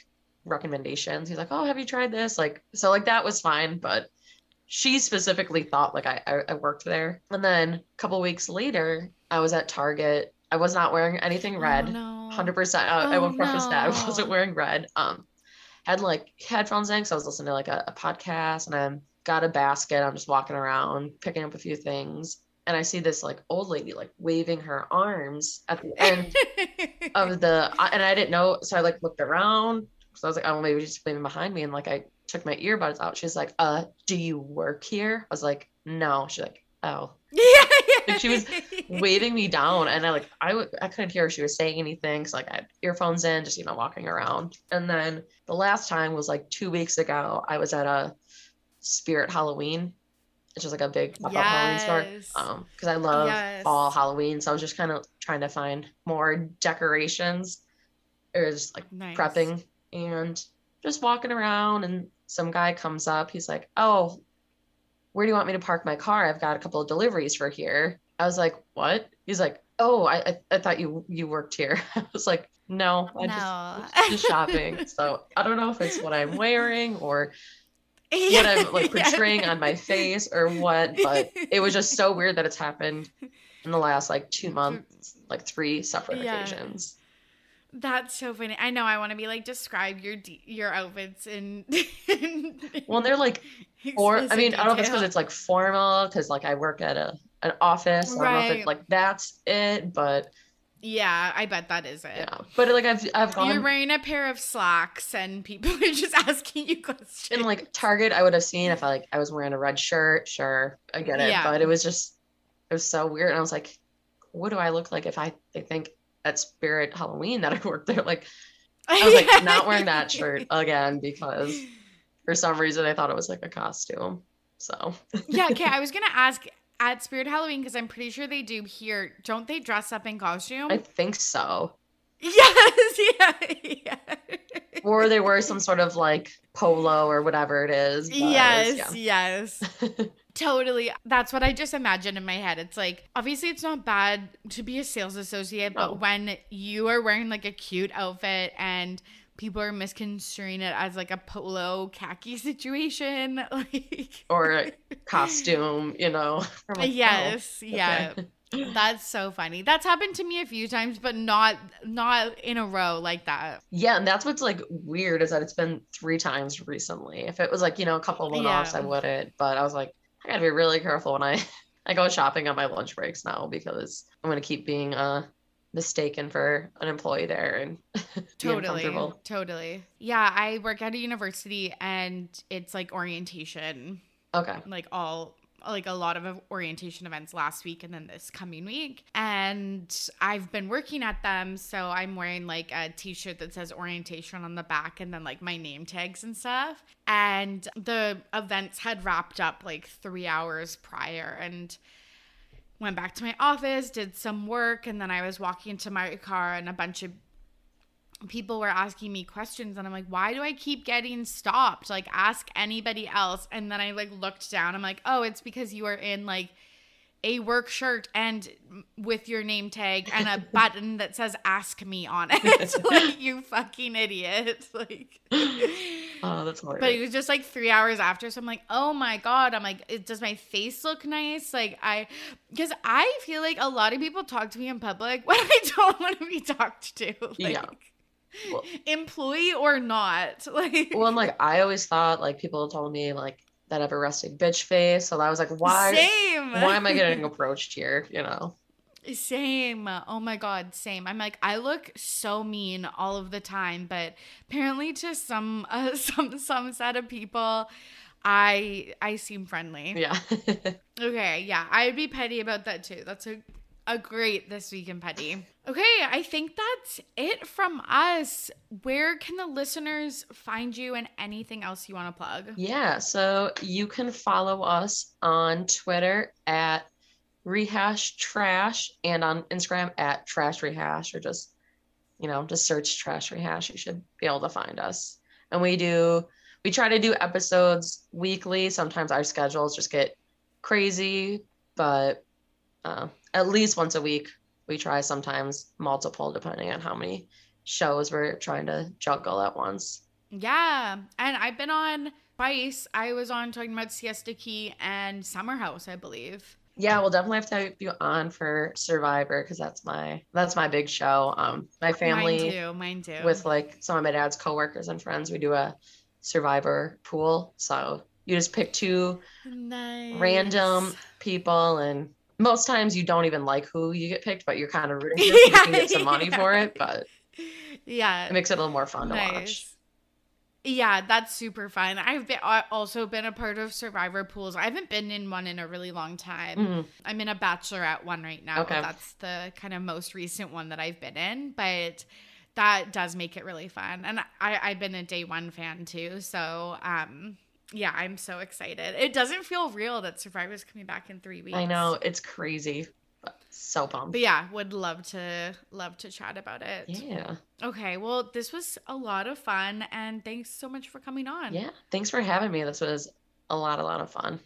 recommendations. He's like, oh, have you tried this? Like, so like that was fine, but she specifically thought like I, I, I worked there. And then a couple weeks later, I was at Target. I was not wearing anything red. Oh, no. Hundred percent. I Oh, will preface that I wasn't wearing red. Um, had like headphones in, so I was listening to like a, a podcast, and I got a basket. I'm just walking around, picking up a few things, and I see this like old lady like waving her arms at the end of the, and I didn't know, so I like looked around. So I was like, oh, maybe she's waving behind me, and like I took my earbuds out. She's like, uh, do you work here? I was like, no. She's like, oh yeah, Like, she was waving me down and I like I w- I couldn't hear if she was saying anything so like I had earphones in just you know walking around. And then the last time was like two weeks ago I was at a Spirit Halloween which just like a big pop-up Halloween store. Um because I love Yes. fall Halloween so I was just kind of trying to find more decorations or just like Nice. prepping and just walking around and some guy comes up. He's like oh where do you want me to park my car? I've got a couple of deliveries for here. I was like what? He's like oh i i, I thought you you worked here. I was like no i no. just just shopping. So i don't know if it's what i'm wearing or what i'm like portraying on my face or what but it was just so weird that it's happened in the last like two months like three separate Yeah. occasions That's so funny. I know. I want to be like describe your de- your outfits and, in well and they're like or I mean, I don't know if it's because it's like formal, because like I work at a an office. I don't know if Right. it like that's it, but Yeah, I bet that is it. yeah. But like I've I've You're wearing a pair of slacks, and people are just asking you questions. in like Target. I would have seen if I like I was wearing a red shirt. Sure, I get it. Yeah. But it was just it was so weird, and I was like, what do I look like if I they think at Spirit Halloween that I worked there? Like I was like not wearing that shirt again because for some reason I thought it was like a costume. So yeah, okay. I was gonna ask at Spirit Halloween because I'm pretty sure they do here. Don't they dress up in costume? I think so. yes, yeah, yeah. or they wear some sort of like polo or whatever it is. but yes, yeah. yes. Totally. That's what I just imagined in my head. It's like, obviously, it's not bad to be a sales associate, No. but when you are wearing like a cute outfit and people are misconstruing it as like a polo khaki situation, like, or a costume, you know. Like, oh, yes, yeah. okay. That's so funny. That's happened to me a few times, but not not in a row like that. Yeah, and that's what's like weird is that it's been three times recently. If it was like, you know, a couple of one offs, I wouldn't. But I was like, I gotta be really careful when I I go shopping on my lunch breaks now because I'm gonna keep being uh mistaken for an employee there and Totally. Totally. Yeah, I work at a university and it's like orientation. Okay. like all like a lot of orientation events last week and then this coming week. And i've been working at them so i'm wearing like a t-shirt that says orientation on the back and then like my name tags and stuff. And the events had wrapped up like three hours prior and went back to my office did some work and then i was walking to my car and a bunch of people were asking me questions and I'm like, why do I keep getting stopped? Like ask anybody else. And then I like looked down. I'm like, oh, it's because you are in like a work shirt and with your name tag and a button that says ask me on it. like you fucking idiot. Like Oh, that's hilarious. but it was just like three hours after. So I'm like, oh my God. I'm like, it, does my face look nice? Like, I, because I feel like a lot of people talk to me in public when I don't want to be talked to. Like, Yeah. Well- employee or not. Like, well, and like I always thought like people told me like that ever resting bitch face. So I was like, why same. why am I getting approached here? You know? Same. Oh my god, same. I'm like I look so mean all of the time, but apparently to some uh, some some set of people I I seem friendly. Yeah. Okay, yeah, I'd be petty about that too. That's a a great this week in petty. Okay, I think that's it from us. Where can the listeners find you and anything else you want to plug? Yeah, so you can follow us on Twitter at rehash trash and on Instagram at trash rehash or just you know just search trash rehash you should be able to find us and we do we try to do episodes weekly. Sometimes our schedules just get crazy, but uh, at least once a week we try. Sometimes multiple, depending on how many shows we're trying to juggle at once. Yeah, and I've been on twice. I was on talking about Siesta Key and Summer House, I believe. Yeah, we'll definitely have to have you on for Survivor because that's my that's my big show. Um, my family, mine too, mine too. with like some of my dad's coworkers and friends, we do a Survivor pool. So you just pick two nice. random people, and most times you don't even like who you get picked, but you're kind of rooting for you can get some money for it. But yeah, it makes it a little more fun nice. to watch. Yeah, that's super fun. I've been also been a part of survivor pools. I haven't been in one in a really long time. Mm-hmm. I'm in a bachelorette one right now. Okay. That's the kind of most recent one that I've been in, but that does make it really fun. And I, I've been a day one fan too. So um yeah, I'm so excited. It doesn't feel real that Survivor's coming back in three weeks. I know, it's crazy so pumped. But yeah, would love to love to chat about it. Yeah. Okay. Well, this was a lot of fun and thanks so much for coming on. Yeah. Thanks for having me. This was a lot, a lot of fun.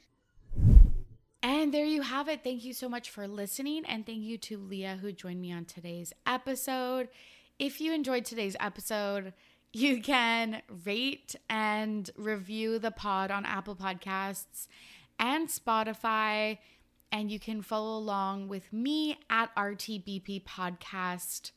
And there you have it. Thank you so much for listening. And thank you to Leah who joined me on today's episode. If you enjoyed today's episode, you can rate and review the pod on Apple Podcasts and Spotify and you can follow along with me at RTBP Podcast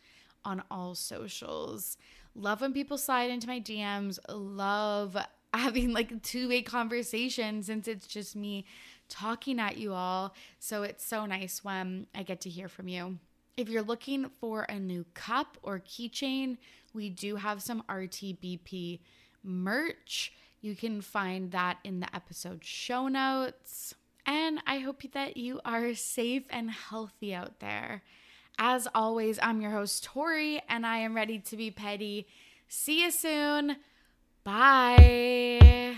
on all socials. Love when people slide into my DMs. Love having like two way conversation since it's just me talking at you all. So it's so nice when I get to hear from you. If you're looking for a new cup or keychain, we do have some RTBP merch. You can find that in the episode show notes. And I hope that you are safe and healthy out there. As always, I'm your host, Tori, and I am ready to be petty. See you soon. Bye.